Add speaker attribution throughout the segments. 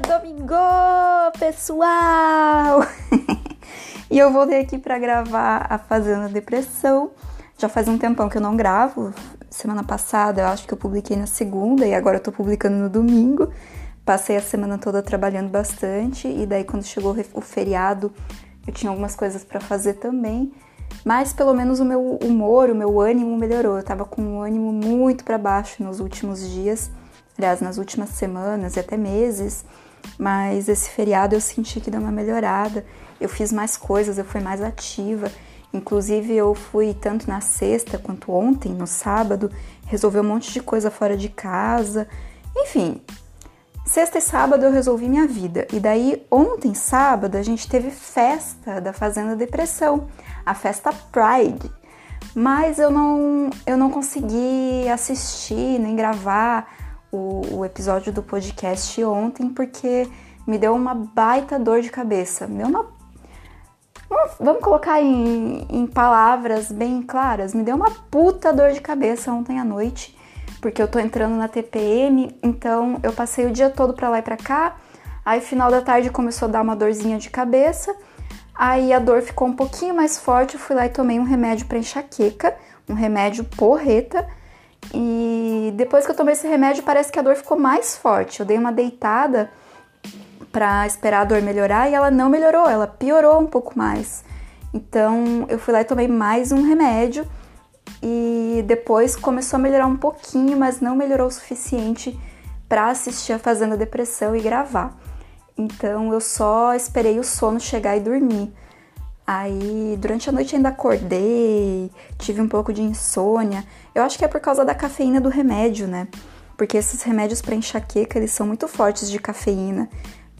Speaker 1: Domingo, pessoal! e eu voltei aqui para gravar a Fazenda Depressão. Já faz um tempão que eu não gravo. Semana passada eu acho que eu publiquei na segunda e agora eu tô publicando no domingo. Passei a semana toda trabalhando bastante e daí quando chegou o feriado eu tinha algumas coisas para fazer também. Mas pelo menos o meu humor, o meu ânimo melhorou. Eu tava com o ânimo muito para baixo nos últimos dias aliás, nas últimas semanas e até meses, mas esse feriado eu senti que deu uma melhorada. Eu fiz mais coisas, eu fui mais ativa. Inclusive, eu fui tanto na sexta quanto ontem, no sábado, resolver um monte de coisa fora de casa. Enfim, sexta e sábado eu resolvi minha vida. E daí, ontem, sábado, a gente teve festa da Fazenda Depressão, a festa Pride. Mas eu não, eu não consegui assistir nem gravar o, o episódio do podcast ontem porque me deu uma baita dor de cabeça. Deu uma. Vamos colocar em, em palavras bem claras. Me deu uma puta dor de cabeça ontem à noite, porque eu tô entrando na TPM, então eu passei o dia todo pra lá e pra cá. Aí, final da tarde, começou a dar uma dorzinha de cabeça. Aí a dor ficou um pouquinho mais forte. Eu fui lá e tomei um remédio para enxaqueca, um remédio porreta. E depois que eu tomei esse remédio, parece que a dor ficou mais forte. Eu dei uma deitada para esperar a dor melhorar e ela não melhorou, ela piorou um pouco mais. Então eu fui lá e tomei mais um remédio e depois começou a melhorar um pouquinho, mas não melhorou o suficiente para assistir a Fazenda Depressão e gravar. Então eu só esperei o sono chegar e dormir. Aí, durante a noite ainda acordei, tive um pouco de insônia. Eu acho que é por causa da cafeína do remédio, né? Porque esses remédios para enxaqueca, eles são muito fortes de cafeína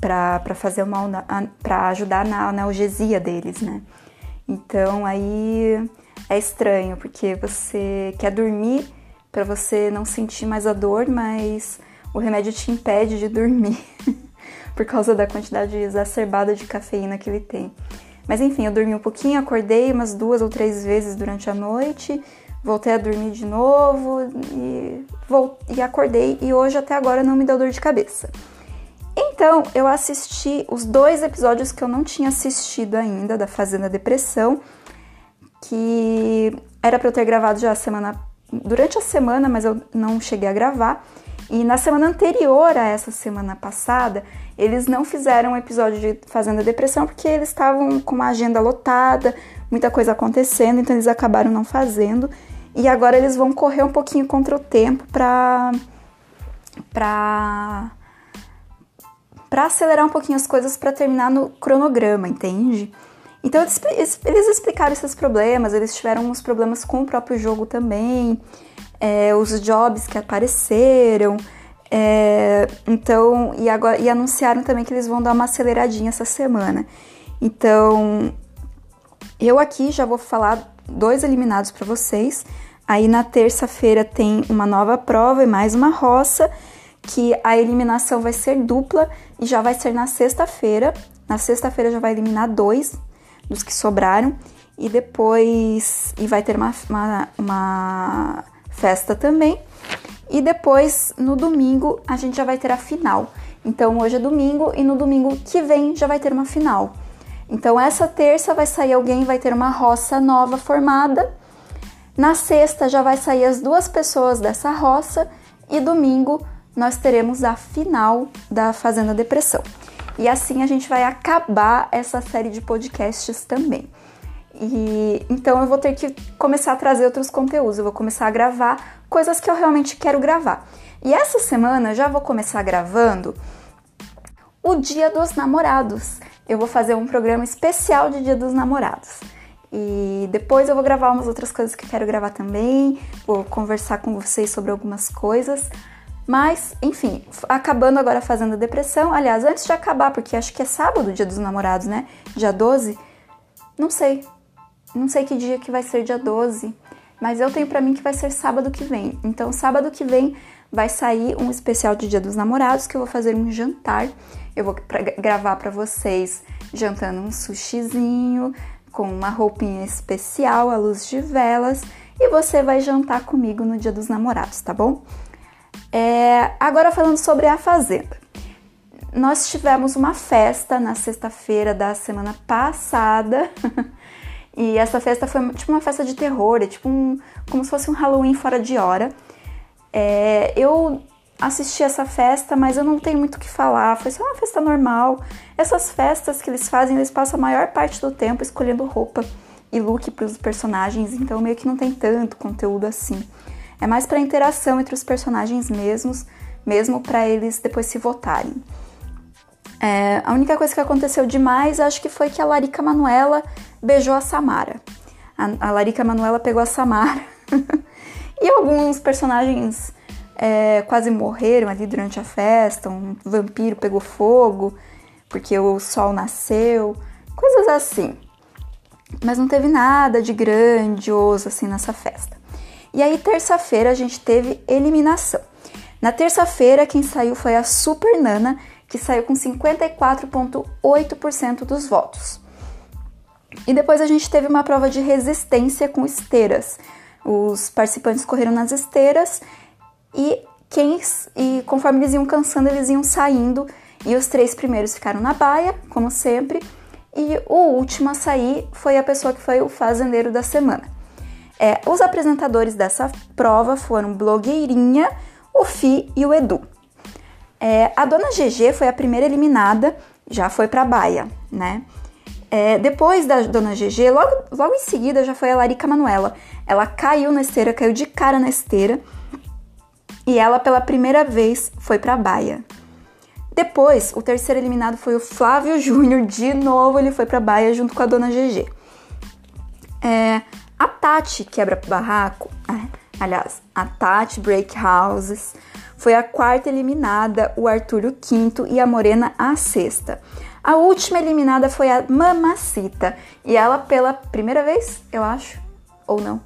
Speaker 1: para fazer mal para ajudar na analgesia deles, né? Então, aí é estranho, porque você quer dormir para você não sentir mais a dor, mas o remédio te impede de dormir por causa da quantidade exacerbada de cafeína que ele tem. Mas enfim, eu dormi um pouquinho, acordei umas duas ou três vezes durante a noite, voltei a dormir de novo e, e acordei e hoje até agora não me deu dor de cabeça. Então, eu assisti os dois episódios que eu não tinha assistido ainda da Fazenda Depressão, que era para eu ter gravado já a semana durante a semana, mas eu não cheguei a gravar. E na semana anterior a essa semana passada, eles não fizeram um episódio de Fazenda Depressão porque eles estavam com uma agenda lotada, muita coisa acontecendo, então eles acabaram não fazendo. E agora eles vão correr um pouquinho contra o tempo para para para acelerar um pouquinho as coisas para terminar no cronograma, entende? Então eles, eles, explicaram esses problemas, eles tiveram uns problemas com o próprio jogo também, é, os jobs que apareceram, é, então, e, agora, e anunciaram também que eles vão dar uma aceleradinha essa semana. Então, eu aqui já vou falar dois eliminados para vocês. Aí na terça-feira tem uma nova prova e mais uma roça, que a eliminação vai ser dupla e já vai ser na sexta-feira. Na sexta-feira já vai eliminar dois dos que sobraram e depois e vai ter uma, uma, uma festa também. E depois, no domingo, a gente já vai ter a final. Então, hoje é domingo e no domingo que vem já vai ter uma final. Então, essa terça vai sair alguém, vai ter uma roça nova formada. Na sexta já vai sair as duas pessoas dessa roça e domingo nós teremos a final da Fazenda Depressão. E assim a gente vai acabar essa série de podcasts também. E então eu vou ter que começar a trazer outros conteúdos, eu vou começar a gravar coisas que eu realmente quero gravar. E essa semana já vou começar gravando o Dia dos Namorados. Eu vou fazer um programa especial de Dia dos Namorados. E depois eu vou gravar umas outras coisas que eu quero gravar também, vou conversar com vocês sobre algumas coisas. Mas, enfim, acabando agora fazendo a depressão. Aliás, antes de acabar, porque acho que é sábado, dia dos namorados, né? Dia 12. Não sei, não sei que dia que vai ser dia 12, mas eu tenho para mim que vai ser sábado que vem. Então, sábado que vem vai sair um especial de Dia dos Namorados que eu vou fazer um jantar. Eu vou pra, gravar para vocês jantando um sushizinho com uma roupinha especial, à luz de velas, e você vai jantar comigo no Dia dos Namorados, tá bom? É, agora falando sobre a Fazenda. nós tivemos uma festa na sexta-feira da semana passada. e essa festa foi tipo uma festa de terror, é tipo um, como se fosse um Halloween fora de hora. É, eu assisti essa festa, mas eu não tenho muito o que falar. Foi só uma festa normal. Essas festas que eles fazem, eles passam a maior parte do tempo escolhendo roupa e look para os personagens, então meio que não tem tanto conteúdo assim. É mais para interação entre os personagens mesmos, mesmo para eles depois se votarem. É, a única coisa que aconteceu demais, acho que foi que a Larica Manuela beijou a Samara. A, a Larica Manuela pegou a Samara. e alguns personagens é, quase morreram ali durante a festa. Um vampiro pegou fogo porque o sol nasceu. Coisas assim. Mas não teve nada de grandioso assim nessa festa. E aí, terça-feira, a gente teve eliminação. Na terça-feira, quem saiu foi a Super Nana, que saiu com 54,8% dos votos. E depois a gente teve uma prova de resistência com esteiras. Os participantes correram nas esteiras e quem e conforme eles iam cansando, eles iam saindo e os três primeiros ficaram na baia, como sempre, e o último a sair foi a pessoa que foi o fazendeiro da semana. É, os apresentadores dessa prova foram Blogueirinha, o Fi e o Edu. É, a dona GG foi a primeira eliminada, já foi para a baia, né? É, depois da dona GG, logo, logo em seguida já foi a Larica Manuela. Ela caiu na esteira, caiu de cara na esteira e ela pela primeira vez foi para baia. Depois, o terceiro eliminado foi o Flávio Júnior, de novo ele foi para baia junto com a dona GG. É, a Tati quebra barraco, é, aliás, a Tati Break Houses foi a quarta eliminada, o Arthur o quinto e a Morena a sexta. A última eliminada foi a Mamacita e ela pela primeira vez, eu acho, ou não,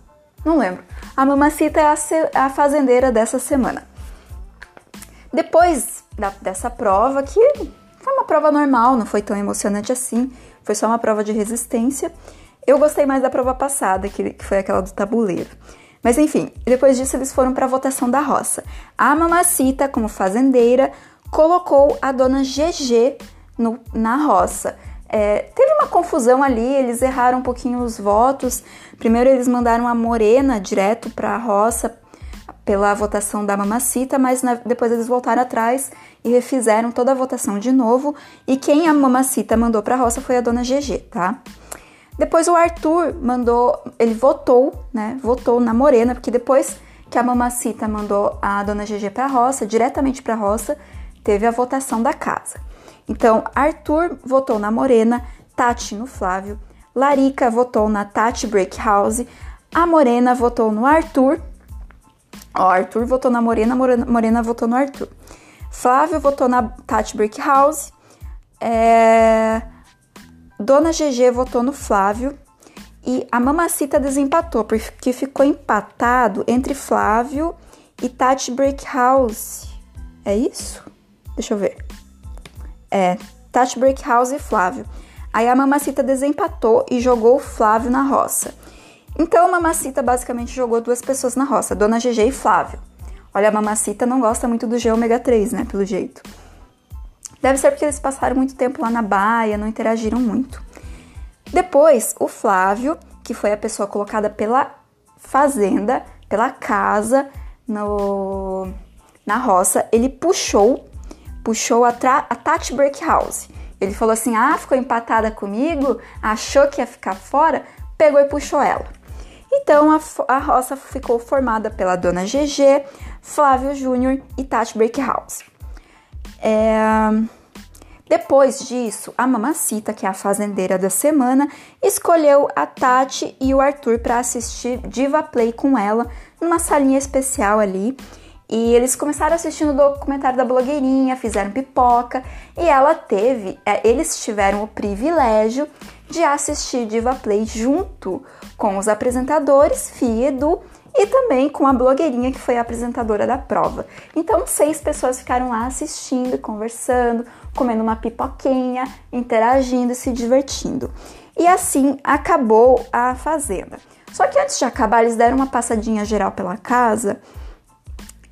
Speaker 1: não lembro. A Mamacita é a, a fazendeira dessa semana. Depois da, dessa prova, que foi uma prova normal, não foi tão emocionante assim, foi só uma prova de resistência. Eu gostei mais da prova passada, que, que foi aquela do tabuleiro. Mas enfim, depois disso eles foram para a votação da roça. A Mamacita, como fazendeira, colocou a dona GG no, na roça. É, teve uma confusão ali, eles erraram um pouquinho os votos. Primeiro eles mandaram a Morena direto para a roça pela votação da Mamacita, mas na, depois eles voltaram atrás e refizeram toda a votação de novo. E quem a Mamacita mandou para a roça foi a dona GG, tá? Depois o Arthur mandou, ele votou, né? Votou na Morena, porque depois que a Mamacita mandou a dona GG para a roça, diretamente para a roça, teve a votação da casa. Então, Arthur votou na Morena, Tati no Flávio, Larica votou na Tati Breakhouse, a Morena votou no Arthur, ó, Arthur votou na Morena, Morena, Morena votou no Arthur. Flávio votou na Tati Brickhouse. É... Dona GG votou no Flávio. E a Mamacita desempatou, porque ficou empatado entre Flávio e Tati Brickhouse. É isso? Deixa eu ver. É, Tati Brickhouse e Flávio. Aí a Mamacita desempatou e jogou o Flávio na roça. Então a Mamacita basicamente jogou duas pessoas na roça, Dona GG e Flávio. Olha, a mamacita não gosta muito do G ômega 3, né? Pelo jeito. Deve ser porque eles passaram muito tempo lá na baia, não interagiram muito. Depois, o Flávio, que foi a pessoa colocada pela fazenda, pela casa, no, na roça, ele puxou, puxou a, a Tati Breakhouse. Ele falou assim: ah, ficou empatada comigo, achou que ia ficar fora, pegou e puxou ela. Então a, a roça ficou formada pela dona GG, Flávio Júnior e Tati Breakhouse. É... Depois disso, a Mamacita, que é a fazendeira da semana, escolheu a Tati e o Arthur para assistir Diva Play com ela numa salinha especial ali. E eles começaram assistindo o documentário da blogueirinha, fizeram pipoca e ela teve, é, eles tiveram o privilégio de assistir Diva Play junto com os apresentadores Fia e Edu e também com a blogueirinha que foi a apresentadora da prova. Então, seis pessoas ficaram lá assistindo, conversando, comendo uma pipoquinha, interagindo, se divertindo. E assim acabou a fazenda. Só que antes de acabar, eles deram uma passadinha geral pela casa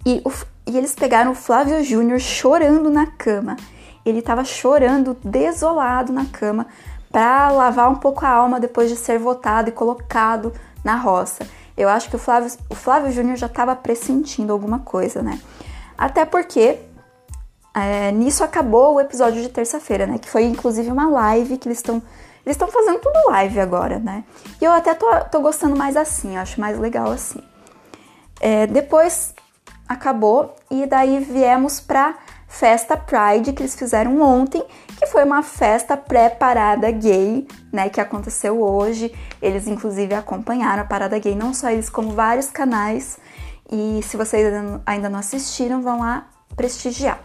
Speaker 1: e, o, e eles pegaram o Flávio Júnior chorando na cama. ele estava chorando, desolado na cama, para lavar um pouco a alma depois de ser votado e colocado na roça. Eu acho que o Flávio, o Flávio Júnior já estava pressentindo alguma coisa, né? Até porque é, nisso acabou o episódio de terça-feira, né? Que foi inclusive uma live que eles estão. Eles estão fazendo tudo live agora, né? E eu até tô, tô gostando mais assim, acho mais legal assim. É, depois acabou e daí viemos pra festa Pride que eles fizeram ontem, que foi uma festa pré-parada gay, né, que aconteceu hoje. Eles inclusive acompanharam a parada gay, não só eles, como vários canais. E se vocês ainda não assistiram, vão lá prestigiar.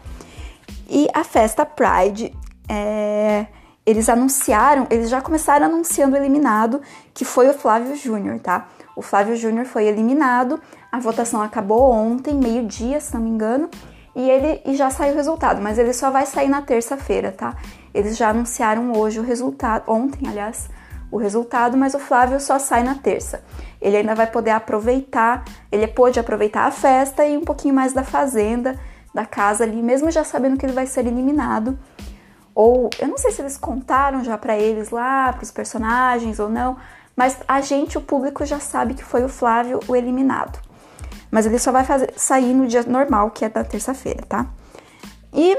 Speaker 1: E a festa Pride, é, eles anunciaram, eles já começaram anunciando o eliminado, que foi o Flávio Júnior, tá? O Flávio Júnior foi eliminado, a votação acabou ontem, meio-dia, se não me engano, e ele e já saiu o resultado, mas ele só vai sair na terça-feira, tá? Eles já anunciaram hoje o resultado, ontem, aliás, o resultado, mas o Flávio só sai na terça. Ele ainda vai poder aproveitar, ele pôde aproveitar a festa e um pouquinho mais da fazenda, da casa ali, mesmo já sabendo que ele vai ser eliminado. Ou eu não sei se eles contaram já para eles lá, para os personagens ou não, mas a gente, o público, já sabe que foi o Flávio o eliminado. Mas ele só vai fazer, sair no dia normal, que é da terça-feira, tá? E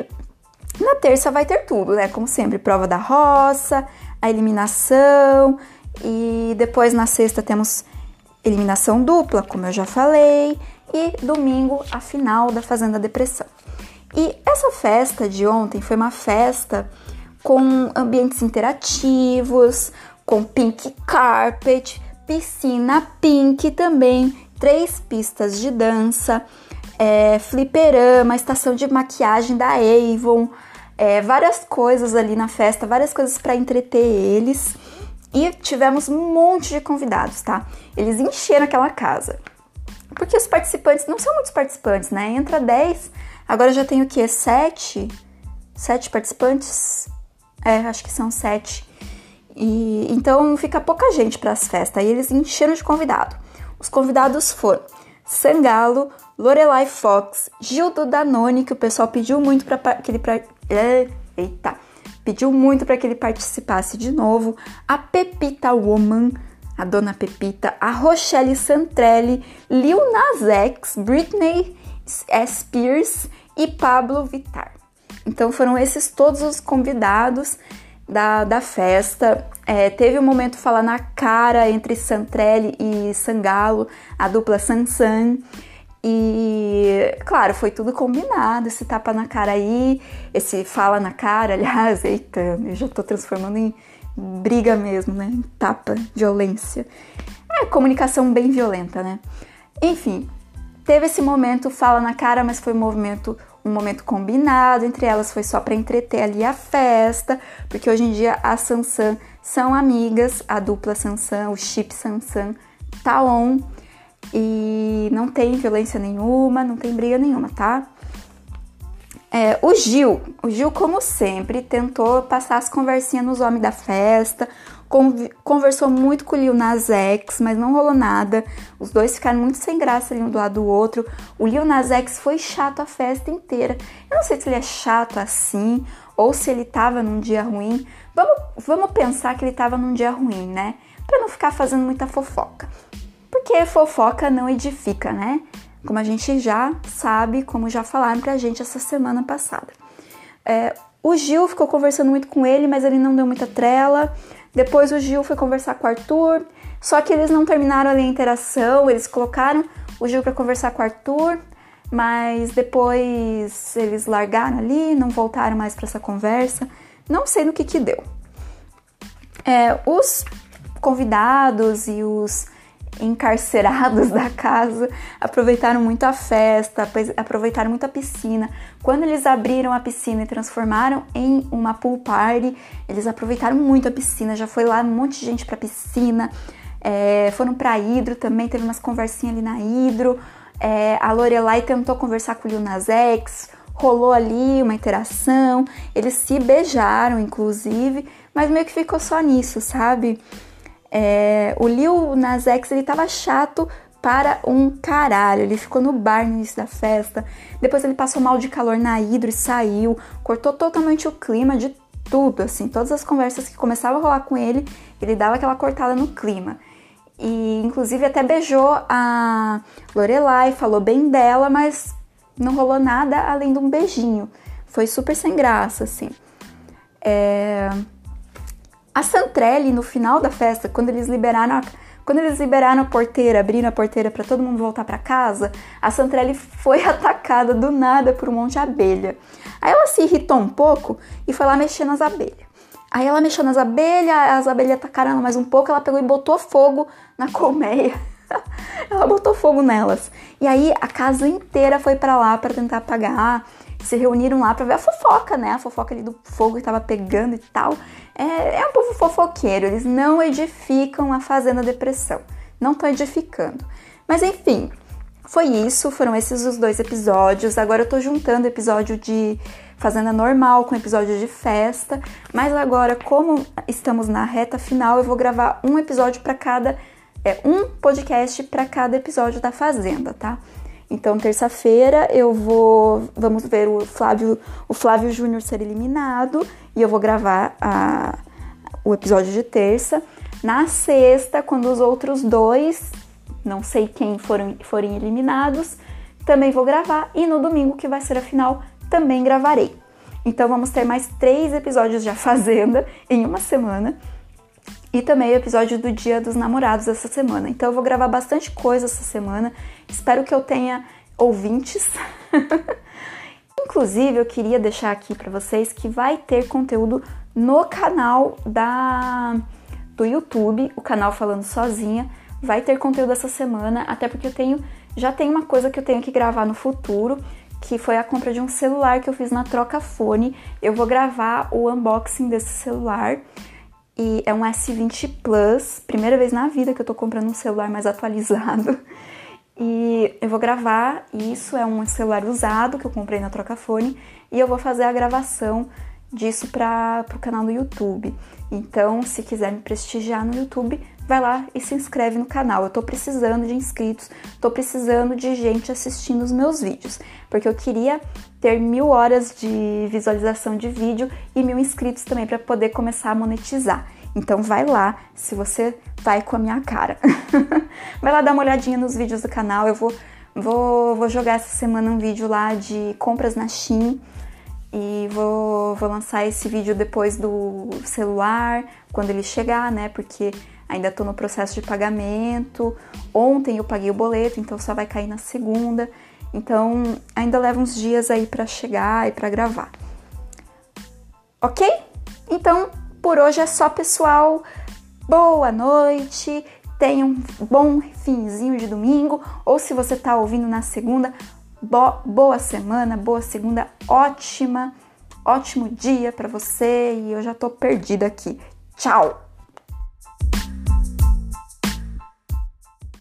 Speaker 1: na terça vai ter tudo, né? Como sempre, prova da roça, a eliminação, e depois na sexta temos eliminação dupla, como eu já falei, e domingo a final da Fazenda Depressão. E essa festa de ontem foi uma festa com ambientes interativos, com pink carpet, piscina pink também, três pistas de dança, é, fliperama, estação de maquiagem da Avon, é, várias coisas ali na festa, várias coisas para entreter eles. E tivemos um monte de convidados, tá? Eles encheram aquela casa. Porque os participantes, não são muitos participantes, né? Entra 10, agora já tem o quê? 7? 7 participantes? É, acho que são 7. E, então fica pouca gente para as festas. Aí eles encheram de convidado. Os convidados foram Sangalo, Lorelai Fox, Gildo Danone, que o pessoal pediu muito para que ele pra, é, eita, pediu muito para que ele participasse de novo, a Pepita Woman, a Dona Pepita, a Rochelle Santrelli, Lil Nas X, Britney Spears e Pablo Vittar. Então foram esses todos os convidados da, da festa. É, teve um momento falar na cara entre Santrelli e Sangalo, a dupla Sansan. E, claro, foi tudo combinado, esse tapa na cara aí, esse fala na cara, aliás, eita, eu já tô transformando em briga mesmo, né? Em tapa, violência. É comunicação bem violenta, né? Enfim, teve esse momento fala na cara, mas foi um movimento um momento combinado entre elas, foi só para entreter ali a festa, porque hoje em dia a Sansan são amigas, a dupla Sansan, o chip Sansan tá on e não tem violência nenhuma, não tem briga nenhuma, tá? É, o Gil, o Gil, como sempre, tentou passar as conversinhas nos homens da festa, conversou muito com o Lil Nas X, mas não rolou nada. Os dois ficaram muito sem graça ali um do lado do outro. O Lil Nas X foi chato a festa inteira. Eu não sei se ele é chato assim ou se ele tava num dia ruim. Vamos, vamos pensar que ele tava num dia ruim, né? Pra não ficar fazendo muita fofoca. Porque fofoca não edifica, né? Como a gente já sabe, como já falaram pra gente essa semana passada. É, o Gil ficou conversando muito com ele, mas ele não deu muita trela. Depois o Gil foi conversar com o Arthur, só que eles não terminaram ali a interação, eles colocaram o Gil para conversar com o Arthur, mas depois eles largaram ali, não voltaram mais para essa conversa. Não sei no que que deu. É, os convidados e os encarcerados da casa aproveitaram muito a festa, aproveitaram muito a piscina. Quando eles abriram a piscina e transformaram em uma pool party, eles aproveitaram muito a piscina. Já foi lá um monte de gente pra piscina. É, foram pra Hidro também, teve umas conversinhas ali na Hidro. É, a Lorelai tentou conversar com o Lil Nas X, rolou ali uma interação. Eles se beijaram, inclusive, mas meio que ficou só nisso, sabe? É, o Lil Nas X ele tava chato para um caralho. Ele ficou no bar no início da festa, depois ele passou mal de calor na hidro e saiu, cortou totalmente o clima de tudo, assim, todas as conversas que começavam a rolar com ele, ele dava aquela cortada no clima. E inclusive até beijou a Lorelai, falou bem dela, mas não rolou nada além de um beijinho. Foi super sem graça, assim. É... A Santrelli, no final da festa, quando eles liberaram a, quando eles liberaram a porteira, abriram a porteira para todo mundo voltar para casa, a Santrelli foi atacada do nada por um monte de abelha. Aí ela se irritou um pouco e foi lá mexer nas abelhas. Aí ela mexeu nas abelhas, as abelhas atacaram ela mais um pouco, ela pegou e botou fogo na colmeia. ela botou fogo nelas. E aí a casa inteira foi para lá para tentar apagar. Se reuniram lá para ver a fofoca, né? A fofoca ali do fogo que tava pegando e tal. É, é um povo fofoqueiro, eles não edificam a Fazenda Depressão. Não estão edificando. Mas enfim, foi isso, foram esses os dois episódios. Agora eu tô juntando episódio de Fazenda normal com episódio de festa, mas agora como estamos na reta final, eu vou gravar um episódio para cada é um podcast para cada episódio da Fazenda, tá? Então, terça-feira eu vou. Vamos ver o Flávio, o Flávio Júnior ser eliminado e eu vou gravar a, o episódio de terça. Na sexta, quando os outros dois, não sei quem foram, forem eliminados, também vou gravar. E no domingo, que vai ser a final, também gravarei. Então vamos ter mais três episódios de A Fazenda em uma semana. E também o episódio do Dia dos Namorados essa semana. Então eu vou gravar bastante coisa essa semana. Espero que eu tenha ouvintes. Inclusive, eu queria deixar aqui para vocês que vai ter conteúdo no canal da do YouTube, o canal falando sozinha, vai ter conteúdo essa semana, até porque eu tenho já tem uma coisa que eu tenho que gravar no futuro, que foi a compra de um celular que eu fiz na troca fone. Eu vou gravar o unboxing desse celular e é um S20 Plus, primeira vez na vida que eu tô comprando um celular mais atualizado. E eu vou gravar isso, é um celular usado que eu comprei na Trocafone e eu vou fazer a gravação disso para o canal do YouTube. Então, se quiser me prestigiar no YouTube, vai lá e se inscreve no canal. Eu tô precisando de inscritos, tô precisando de gente assistindo os meus vídeos, porque eu queria ter mil horas de visualização de vídeo e mil inscritos também para poder começar a monetizar. Então vai lá, se você vai com a minha cara. vai lá dar uma olhadinha nos vídeos do canal. Eu vou, vou, vou jogar essa semana um vídeo lá de compras na Shein. E vou, vou lançar esse vídeo depois do celular, quando ele chegar, né? Porque ainda tô no processo de pagamento. Ontem eu paguei o boleto, então só vai cair na segunda. Então, ainda leva uns dias aí para chegar e para gravar. OK? Então, por hoje é só, pessoal. Boa noite. Tenha um bom finzinho de domingo ou se você tá ouvindo na segunda, bo boa semana, boa segunda, ótima, ótimo dia para você e eu já tô perdida aqui. Tchau.